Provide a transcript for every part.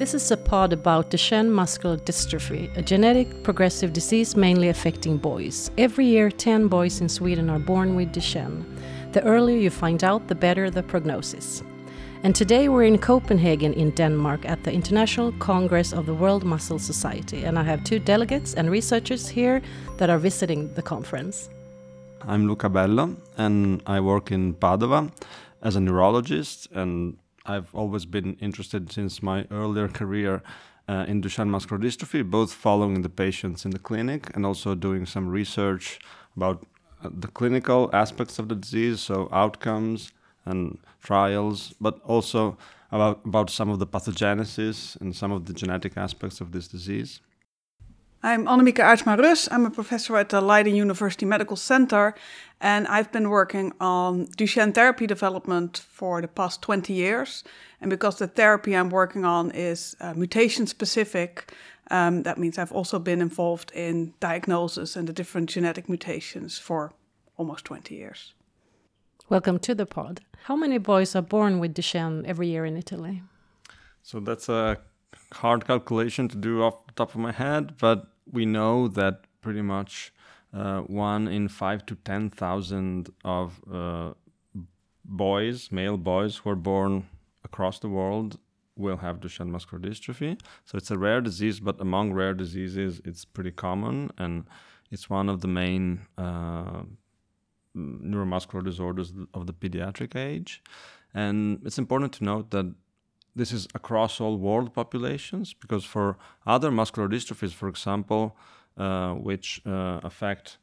This is a pod about Duchenne muscular dystrophy, a genetic progressive disease mainly affecting boys. Every year, 10 boys in Sweden are born with Duchenne. The earlier you find out, the better the prognosis. And today we're in Copenhagen in Denmark at the International Congress of the World Muscle Society, and I have two delegates and researchers here that are visiting the conference. I'm Luca Bello, and I work in Padova as a neurologist and I've always been interested since my earlier career uh, in Duchenne muscular dystrophy, both following the patients in the clinic and also doing some research about uh, the clinical aspects of the disease, so outcomes and trials, but also about, about some of the pathogenesis and some of the genetic aspects of this disease. I'm Annemieke Aartsma Rus. I'm a professor at the Leiden University Medical Center, and I've been working on Duchenne therapy development for the past 20 years. And because the therapy I'm working on is uh, mutation specific, um, that means I've also been involved in diagnosis and the different genetic mutations for almost 20 years. Welcome to the pod. How many boys are born with Duchenne every year in Italy? So that's a hard calculation to do off the top of my head, but we know that pretty much uh, one in five to ten thousand of uh, boys, male boys who are born across the world, will have Duchenne muscular dystrophy. So it's a rare disease, but among rare diseases, it's pretty common, and it's one of the main uh, neuromuscular disorders of the pediatric age. And it's important to note that this is across all world populations because for other muscular dystrophies, for example, uh, which uh, affect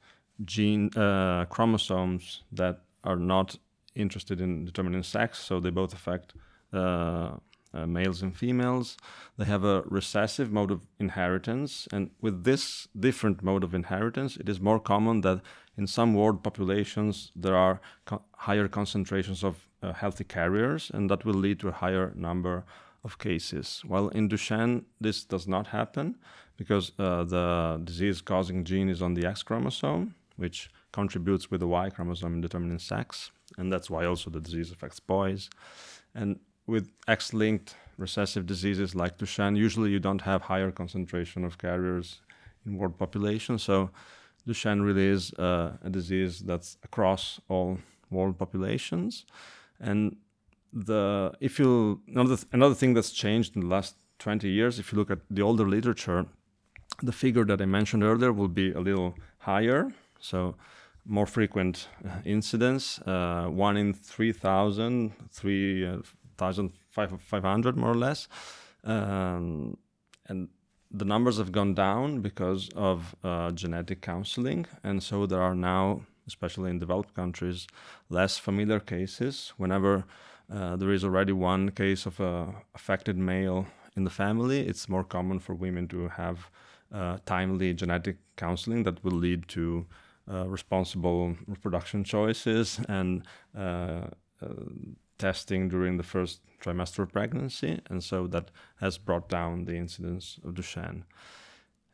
gene uh, chromosomes that are not interested in determining sex, so they both affect uh, uh, males and females. They have a recessive mode of inheritance, and with this different mode of inheritance, it is more common that in some world populations there are co- higher concentrations of uh, healthy carriers, and that will lead to a higher number of cases. While in Duchenne, this does not happen because uh, the disease causing gene is on the X chromosome, which contributes with the Y chromosome in determining sex. And that's why also the disease affects boys. And with X linked recessive diseases like Duchenne, usually you don't have higher concentration of carriers in world population. So Duchenne really is uh, a disease that's across all world populations. And the if you another another thing that's changed in the last 20 years, if you look at the older literature, the figure that I mentioned earlier will be a little higher. So more frequent uh, incidents, uh, one in 3,000, 3,500 more or less. Um, and the numbers have gone down because of uh, genetic counseling. And so there are now especially in developed countries, less familiar cases. Whenever uh, there is already one case of a affected male in the family, it's more common for women to have uh, timely genetic counseling that will lead to uh, responsible reproduction choices and uh, uh, testing during the first trimester of pregnancy. And so that has brought down the incidence of Duchenne.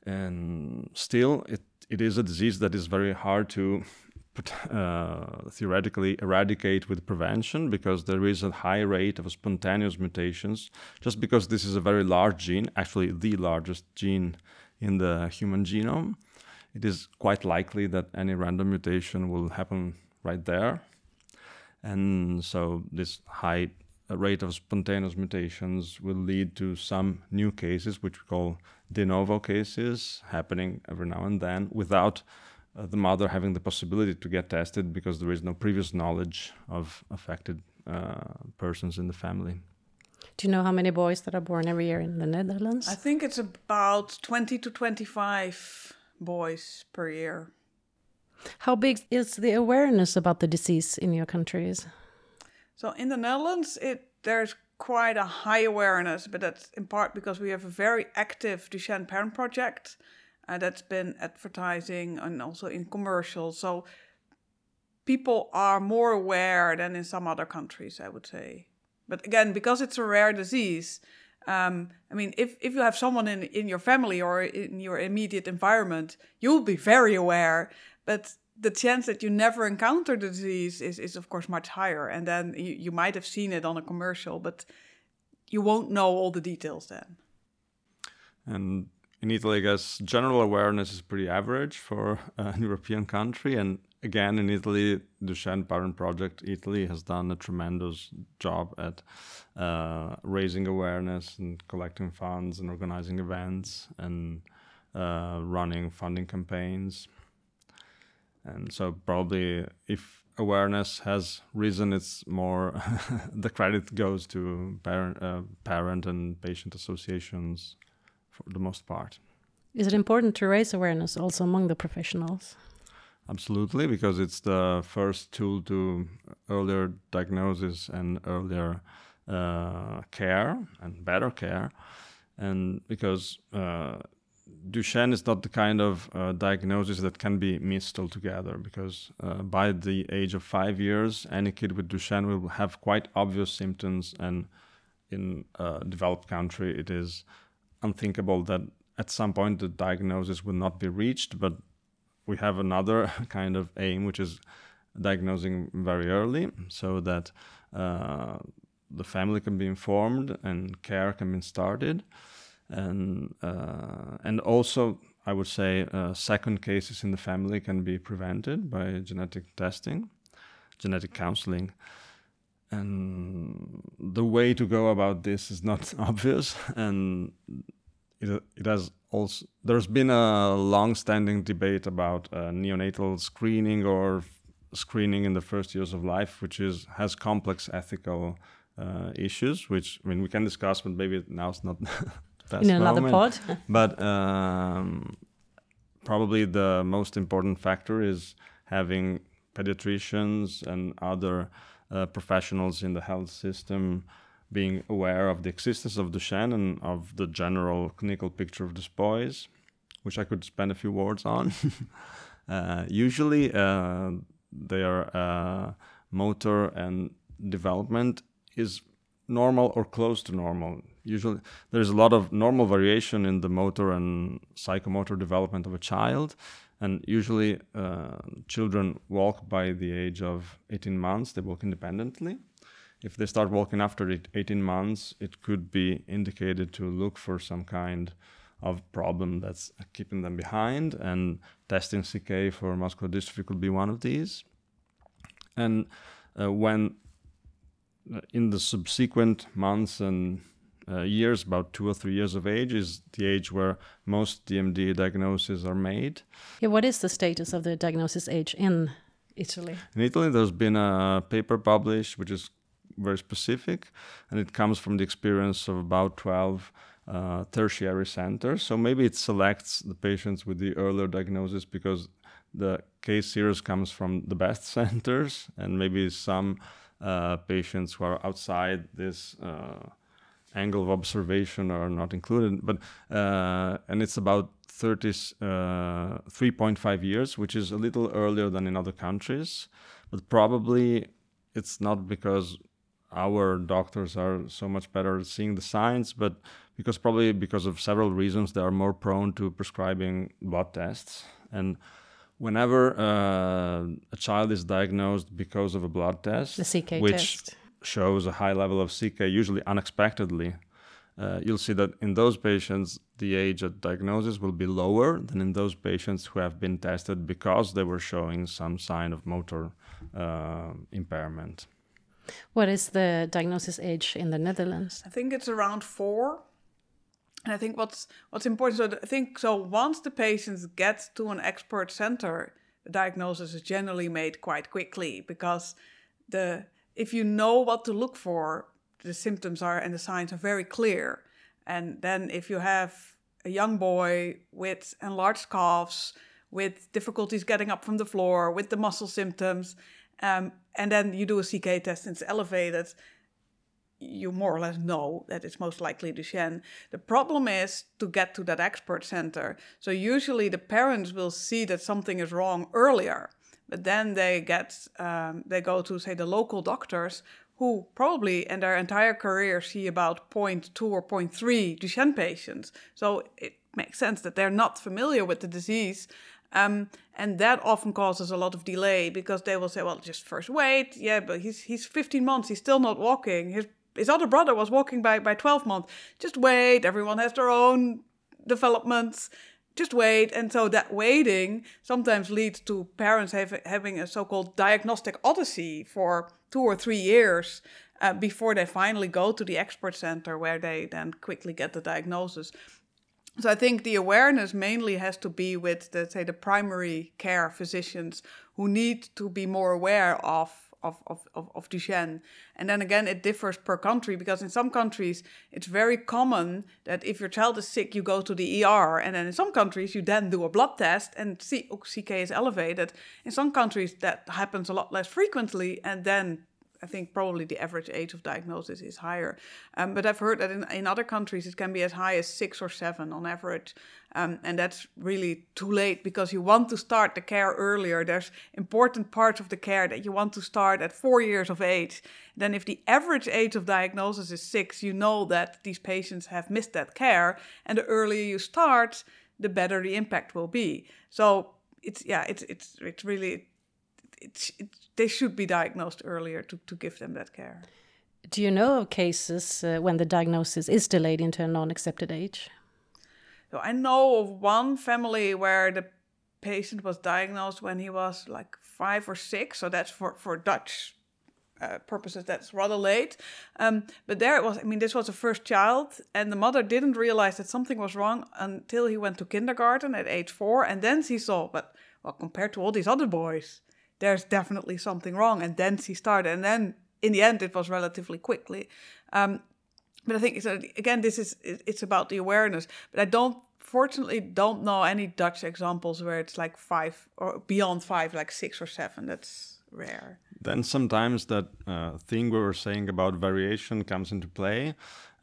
And still, it, it is a disease that is very hard to uh, theoretically eradicate with prevention because there is a high rate of spontaneous mutations. Just because this is a very large gene, actually the largest gene in the human genome, it is quite likely that any random mutation will happen right there. And so this high rate of spontaneous mutations will lead to some new cases, which we call de novo cases, happening every now and then without uh, the mother having the possibility to get tested because there is no previous knowledge of affected uh, persons in the family. Do you know how many boys that are born every year in the Netherlands? I think it's about 20 to 25 boys per year. How big is the awareness about the disease in your countries? So in the Netherlands, it there's quite a high awareness, but that's in part because we have a very active Duchenne Parent Project uh, that's been advertising and also in commercials. So people are more aware than in some other countries, I would say. But again, because it's a rare disease, um, I mean, if, if you have someone in, in your family or in your immediate environment, you'll be very aware. But the chance that you never encounter the disease is, is of course, much higher. And then you, you might have seen it on a commercial, but you won't know all the details then. And in Italy, I guess general awareness is pretty average for an European country. And again, in Italy, Duchenne Parent Project Italy has done a tremendous job at uh, raising awareness and collecting funds and organizing events and uh, running funding campaigns. And so, probably, if awareness has risen, it's more the credit goes to parent, uh, parent and patient associations for the most part. Is it important to raise awareness also among the professionals? Absolutely, because it's the first tool to earlier diagnosis and earlier uh, care and better care. And because uh, Duchenne is not the kind of uh, diagnosis that can be missed altogether, because uh, by the age of five years, any kid with Duchenne will have quite obvious symptoms. And in a developed country, it is unthinkable that at some point the diagnosis will not be reached, but we have another kind of aim, which is diagnosing very early so that uh, the family can be informed and care can be started. And, uh, and also, I would say, uh, second cases in the family can be prevented by genetic testing, genetic counseling. And the way to go about this is not obvious. And it, it has also there's been a long-standing debate about uh, neonatal screening or screening in the first years of life, which is has complex ethical uh, issues, which I mean we can discuss, but maybe now's not the best in another moment. pod. but um, probably the most important factor is having pediatricians and other uh, professionals in the health system being aware of the existence of Duchenne and of the general clinical picture of these boys, which I could spend a few words on. uh, usually, uh, their uh, motor and development is normal or close to normal. Usually, there's a lot of normal variation in the motor and psychomotor development of a child. And usually, uh, children walk by the age of 18 months, they walk independently if they start walking after 18 months, it could be indicated to look for some kind of problem that's keeping them behind, and testing CK for muscular dystrophy could be one of these. And uh, when uh, in the subsequent months and uh, years, about two or three years of age, is the age where most DMD diagnoses are made. Yeah, what is the status of the diagnosis age in Italy? In Italy, there's been a paper published, which is very specific, and it comes from the experience of about 12 uh, tertiary centers. So maybe it selects the patients with the earlier diagnosis because the case series comes from the best centers, and maybe some uh, patients who are outside this uh, angle of observation are not included. But uh, and it's about 30, 3.5 uh, years, which is a little earlier than in other countries, but probably it's not because our doctors are so much better at seeing the signs, but because probably because of several reasons, they are more prone to prescribing blood tests. And whenever uh, a child is diagnosed because of a blood test, the CK which test. shows a high level of CK, usually unexpectedly, uh, you'll see that in those patients, the age at diagnosis will be lower than in those patients who have been tested because they were showing some sign of motor uh, impairment. What is the diagnosis age in the Netherlands? I think it's around four. And I think what's what's important. So I think so. Once the patients get to an expert center, the diagnosis is generally made quite quickly because the if you know what to look for, the symptoms are and the signs are very clear. And then if you have a young boy with enlarged calves, with difficulties getting up from the floor, with the muscle symptoms, um, and then you do a CK test and it's elevated, you more or less know that it's most likely Duchenne. The problem is to get to that expert center. So usually the parents will see that something is wrong earlier, but then they get um, they go to say the local doctors who probably in their entire career see about 0.2 or 0.3 Duchenne patients. So it makes sense that they're not familiar with the disease um, and that often causes a lot of delay because they will say, well, just first wait. Yeah, but he's, he's 15 months, he's still not walking. His, his other brother was walking by, by 12 months. Just wait, everyone has their own developments. Just wait. And so that waiting sometimes leads to parents have, having a so called diagnostic odyssey for two or three years uh, before they finally go to the expert center where they then quickly get the diagnosis. So I think the awareness mainly has to be with the say the primary care physicians who need to be more aware of of, of, of, of Duchenne. And then again, it differs per country because in some countries it's very common that if your child is sick, you go to the ER. And then in some countries, you then do a blood test and see oh, CK is elevated. In some countries, that happens a lot less frequently. And then I think probably the average age of diagnosis is higher. Um, but I've heard that in, in other countries it can be as high as six or seven on average. Um, and that's really too late because you want to start the care earlier. There's important parts of the care that you want to start at four years of age. Then, if the average age of diagnosis is six, you know that these patients have missed that care. And the earlier you start, the better the impact will be. So it's yeah, it's it's it's really it's, they should be diagnosed earlier to, to give them that care. Do you know of cases uh, when the diagnosis is delayed into a non accepted age? So I know of one family where the patient was diagnosed when he was like five or six. So that's for, for Dutch uh, purposes, that's rather late. Um, but there it was, I mean, this was a first child, and the mother didn't realize that something was wrong until he went to kindergarten at age four. And then she saw, but well, compared to all these other boys, there's definitely something wrong. And then she started, and then in the end, it was relatively quickly. Um, but I think so again, this is it's about the awareness. But I don't, fortunately, don't know any Dutch examples where it's like five or beyond five, like six or seven. That's rare. Then sometimes that uh, thing we were saying about variation comes into play.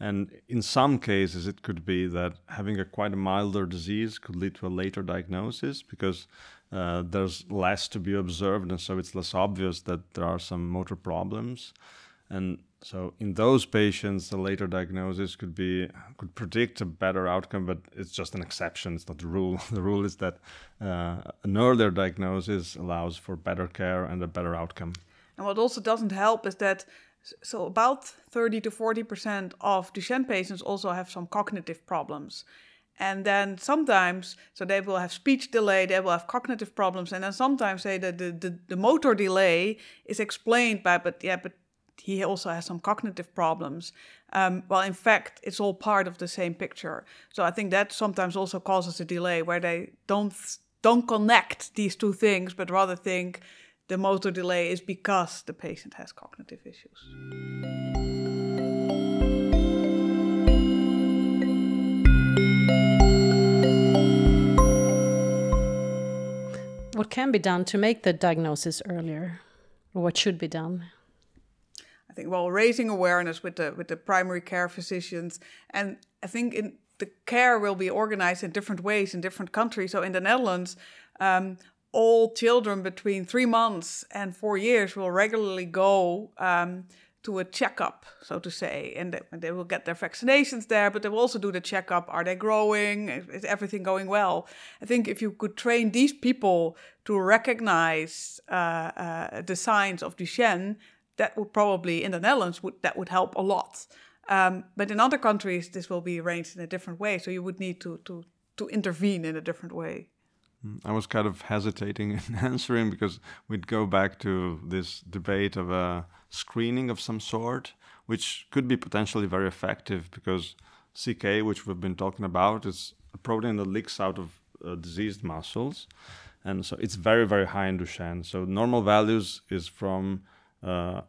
And in some cases, it could be that having a quite a milder disease could lead to a later diagnosis because uh, there's less to be observed, and so it's less obvious that there are some motor problems. And so in those patients, the later diagnosis could be could predict a better outcome, but it's just an exception. It's not the rule. The rule is that uh, an earlier diagnosis allows for better care and a better outcome. And what also doesn't help is that so about 30 to 40 percent of Duchenne patients also have some cognitive problems. And then sometimes, so they will have speech delay, they will have cognitive problems, and then sometimes say that the, the, the motor delay is explained by, but yeah, but he also has some cognitive problems. Um, well, in fact, it's all part of the same picture. So I think that sometimes also causes a delay where they don't don't connect these two things, but rather think the motor delay is because the patient has cognitive issues. What can be done to make the diagnosis earlier? Or what should be done? I think well, raising awareness with the with the primary care physicians, and I think in the care will be organized in different ways in different countries. So in the Netherlands, um, all children between three months and four years will regularly go um, to a checkup, so to say, and they, they, will get their vaccinations there, but they will also do the checkup. Are they growing? Is everything going well? I think if you could train these people to recognize uh, uh, the signs of Duchenne, that would probably in the Netherlands would that would help a lot. Um, but in other countries, this will be arranged in a different way. So you would need to to to intervene in a different way. Mm, I was kind of hesitating in answering because we'd go back to this debate of a screening of some sort, which could be potentially very effective because CK, which we've been talking about, is a protein that leaks out of uh, diseased muscles. And so it's very, very high in Duchenne. So normal values is from uh,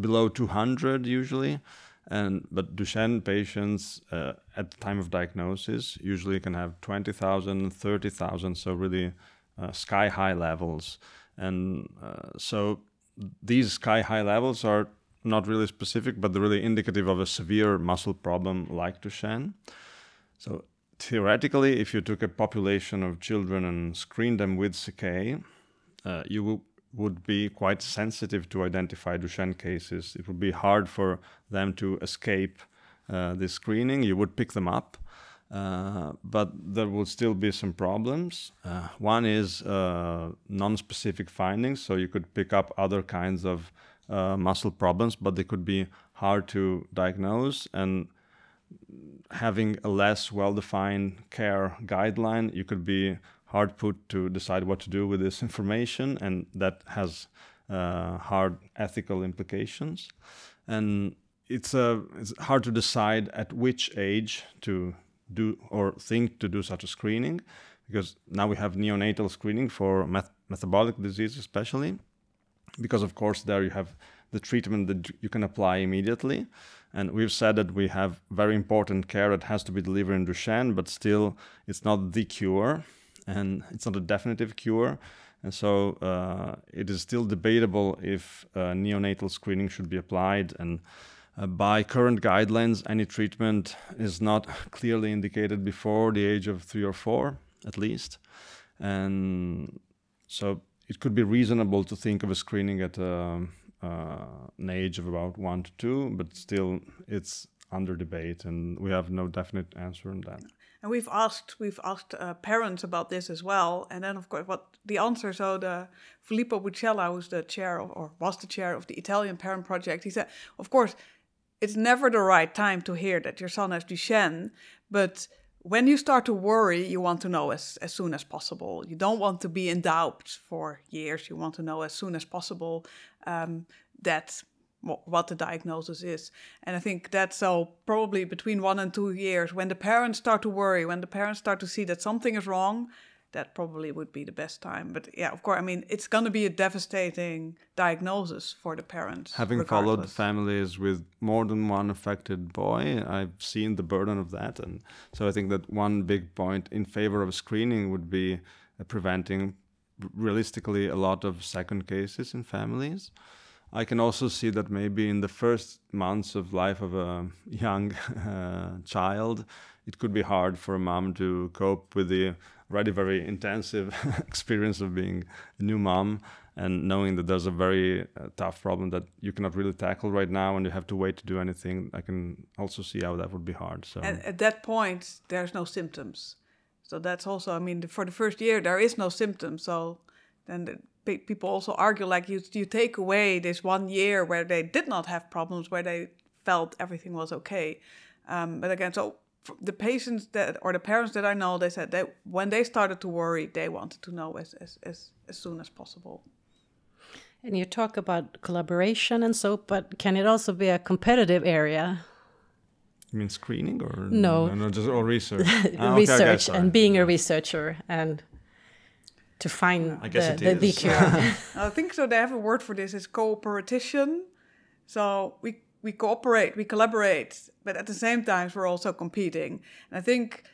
below 200 usually and but Duchenne patients uh, at the time of diagnosis usually can have 20,000, 30,000, so really uh, sky high levels. And uh, so these sky high levels are not really specific, but they're really indicative of a severe muscle problem like Duchenne. So theoretically, if you took a population of children and screened them with CK, uh, you will would be quite sensitive to identify Duchenne cases. It would be hard for them to escape uh, this screening. You would pick them up, uh, but there would still be some problems. Uh, one is uh, non-specific findings, so you could pick up other kinds of uh, muscle problems, but they could be hard to diagnose and having a less well-defined care guideline, you could be hard put to decide what to do with this information, and that has uh, hard ethical implications. And it's uh, it's hard to decide at which age to do or think to do such a screening, because now we have neonatal screening for meth- metabolic disease, especially, because of course there you have the treatment that you can apply immediately. And we've said that we have very important care that has to be delivered in Duchenne, but still it's not the cure and it's not a definitive cure. And so uh, it is still debatable if uh, neonatal screening should be applied. And uh, by current guidelines, any treatment is not clearly indicated before the age of three or four, at least. And so it could be reasonable to think of a screening at um, uh, an age of about one to two, but still it's under debate, and we have no definite answer on that. And we've asked we've asked uh, parents about this as well, and then of course what the answer. So the Filippo Buccella, who's the chair of, or was the chair of the Italian Parent Project, he said, of course, it's never the right time to hear that your son has Duchenne, but when you start to worry, you want to know as, as soon as possible. You don't want to be in doubt for years. You want to know as soon as possible um, that what the diagnosis is. And I think that's so probably between one and two years, when the parents start to worry, when the parents start to see that something is wrong, that probably would be the best time. But yeah, of course, I mean, it's going to be a devastating diagnosis for the parents. Having regardless. followed families with more than one affected boy, I've seen the burden of that. And so I think that one big point in favor of screening would be uh, preventing realistically a lot of second cases in families. I can also see that maybe in the first months of life of a young uh, child, it could be hard for a mom to cope with the already very intensive experience of being a new mom and knowing that there's a very uh, tough problem that you cannot really tackle right now and you have to wait to do anything. I can also see how that would be hard so. And at that point there's no symptoms. So that's also i mean for the first year there is no symptoms. So then the, people also argue like you you take away this one year where they did not have problems where they felt everything was okay um, but again so the patients that or the parents that I know, they said that when they started to worry, they wanted to know as as as, as soon as possible. And you talk about collaboration and so, but can it also be a competitive area? You mean screening or no? No, no just or research. ah, research okay, and being a researcher and to find I the, the, the cure. I think so. They have a word for this. It's cooperation. So we we cooperate, we collaborate, but at the same time we're also competing. And I think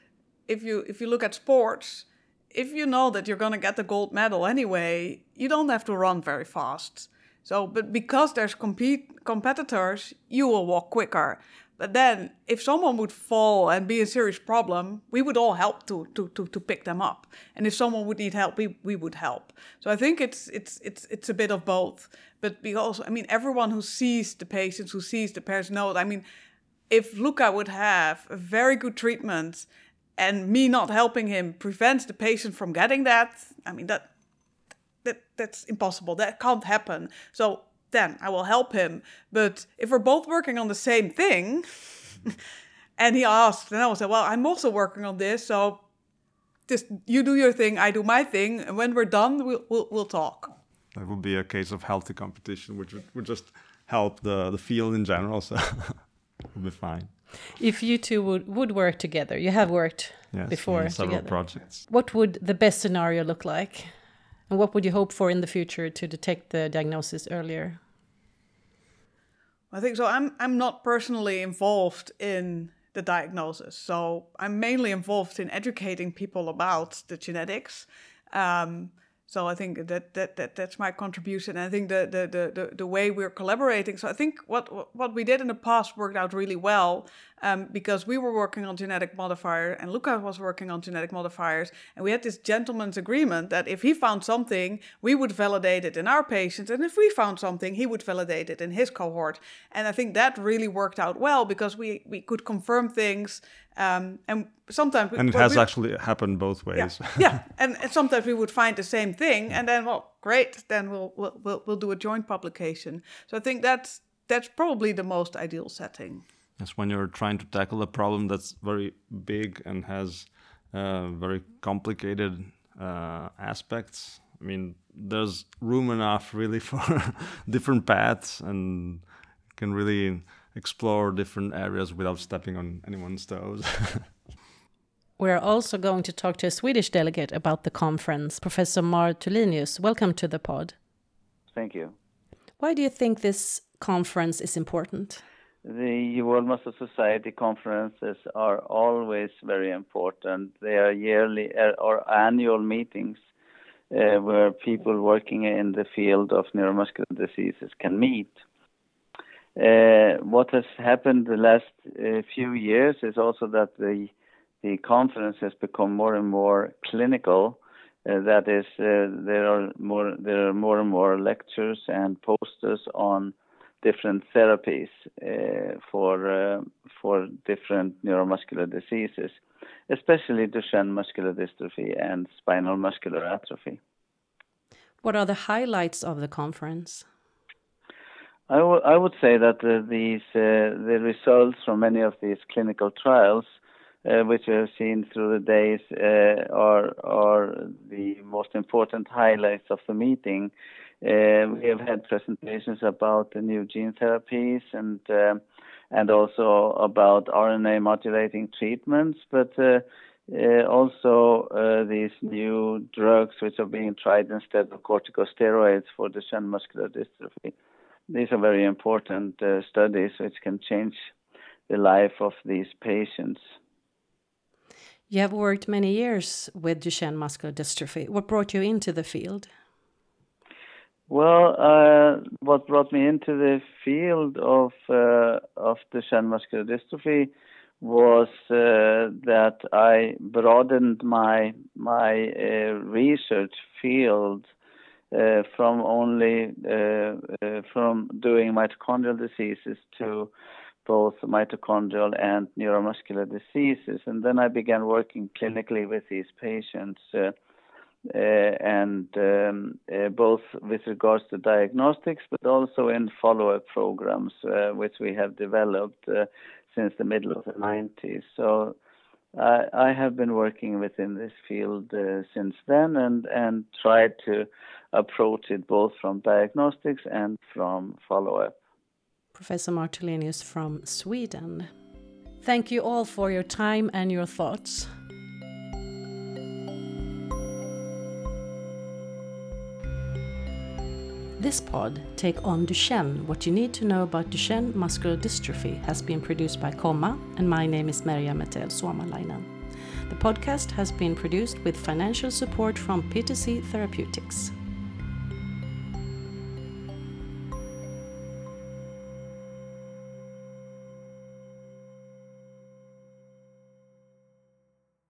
if you if you look at sports, if you know that you're going to get the gold medal anyway, you don't have to run very fast. So, but because there's compete competitors, you will walk quicker. But then, if someone would fall and be a serious problem, we would all help to, to, to, to pick them up. And if someone would need help, we, we would help. So I think it's it's it's it's a bit of both. But because I mean, everyone who sees the patients, who sees the parents, knows. I mean, if Luca would have a very good treatment, and me not helping him prevents the patient from getting that, I mean that that that's impossible. That can't happen. So then I will help him. But if we're both working on the same thing, and he asked, and I will say, well, I'm also working on this, so just you do your thing, I do my thing, and when we're done, we'll we'll, we'll talk. That would be a case of healthy competition, which would, would just help the the field in general. So we'll be fine. If you two would, would work together, you have worked yes, before several together. projects. What would the best scenario look like? And what would you hope for in the future to detect the diagnosis earlier? I think so. I'm I'm not personally involved in the diagnosis, so I'm mainly involved in educating people about the genetics. Um, so I think that, that, that that's my contribution. I think the, the, the, the, the way we're collaborating. So I think what what we did in the past worked out really well um, because we were working on genetic modifier and Luca was working on genetic modifiers. And we had this gentleman's agreement that if he found something, we would validate it in our patients. And if we found something, he would validate it in his cohort. And I think that really worked out well because we, we could confirm things um, and sometimes, we, and it has we, actually happened both ways. Yeah, yeah. And, and, sometimes we would find the same thing, and then well, great, then we'll, we'll we'll we'll do a joint publication. So I think that's that's probably the most ideal setting. Yes, when you're trying to tackle a problem that's very big and has uh, very complicated uh, aspects, I mean, there's room enough really for different paths and can really explore different areas without stepping on anyone's toes. We're also going to talk to a Swedish delegate about the conference, Professor Mar Tulinius. Welcome to the pod. Thank you. Why do you think this conference is important? The World Muscle Society conferences are always very important. They are yearly uh, or annual meetings uh, where people working in the field of neuromuscular diseases can meet. Uh, what has happened the last uh, few years is also that the the conference has become more and more clinical. That is, there are more there are more and more lectures and posters on different therapies uh, for uh, for different neuromuscular diseases, especially Duchenne muscular dystrophy and spinal muscular atrophy. What are the highlights of the conference? I, I would say that uh, these uh, the results from many of these clinical trials uh, which we have seen through the days, uh, are are the most important highlights of the meeting. Uh, we have had presentations about the new gene therapies and and also about RNA modulating treatments, but uh, uh, also uh, these new drugs which are being tried instead of corticosteroids for Duchenne muscular dystrophy. These are very important studies which can change the life of these patients. You have worked many years with Duchenne muscular dystrophy. What brought you into the field? Well, uh, what brought me into the field of uh, of Duchenne muscular dystrophy was uh, that I broadened my my uh, research field uh, from only uh, from doing mitochondrial diseases to both mitochondrial and neuromuscular diseases. And then I began working clinically with these patients, uh, uh, and um, uh, both with regards to diagnostics, but also in follow up programs, uh, which we have developed uh, since the middle of the 90s. So I, have been working within this field uh, since then and, tried to approach it both from diagnostics and from follow up. Professor Mar Tulinius from Sweden. Thank you all for your time and your thoughts. This pod, Take on Duchenne What You Need to Know About Duchenne Muscular Dystrophy, has been produced by Comma, and my name is Merja Metell Suomalainen. The podcast has been produced with financial support from PTC Therapeutics.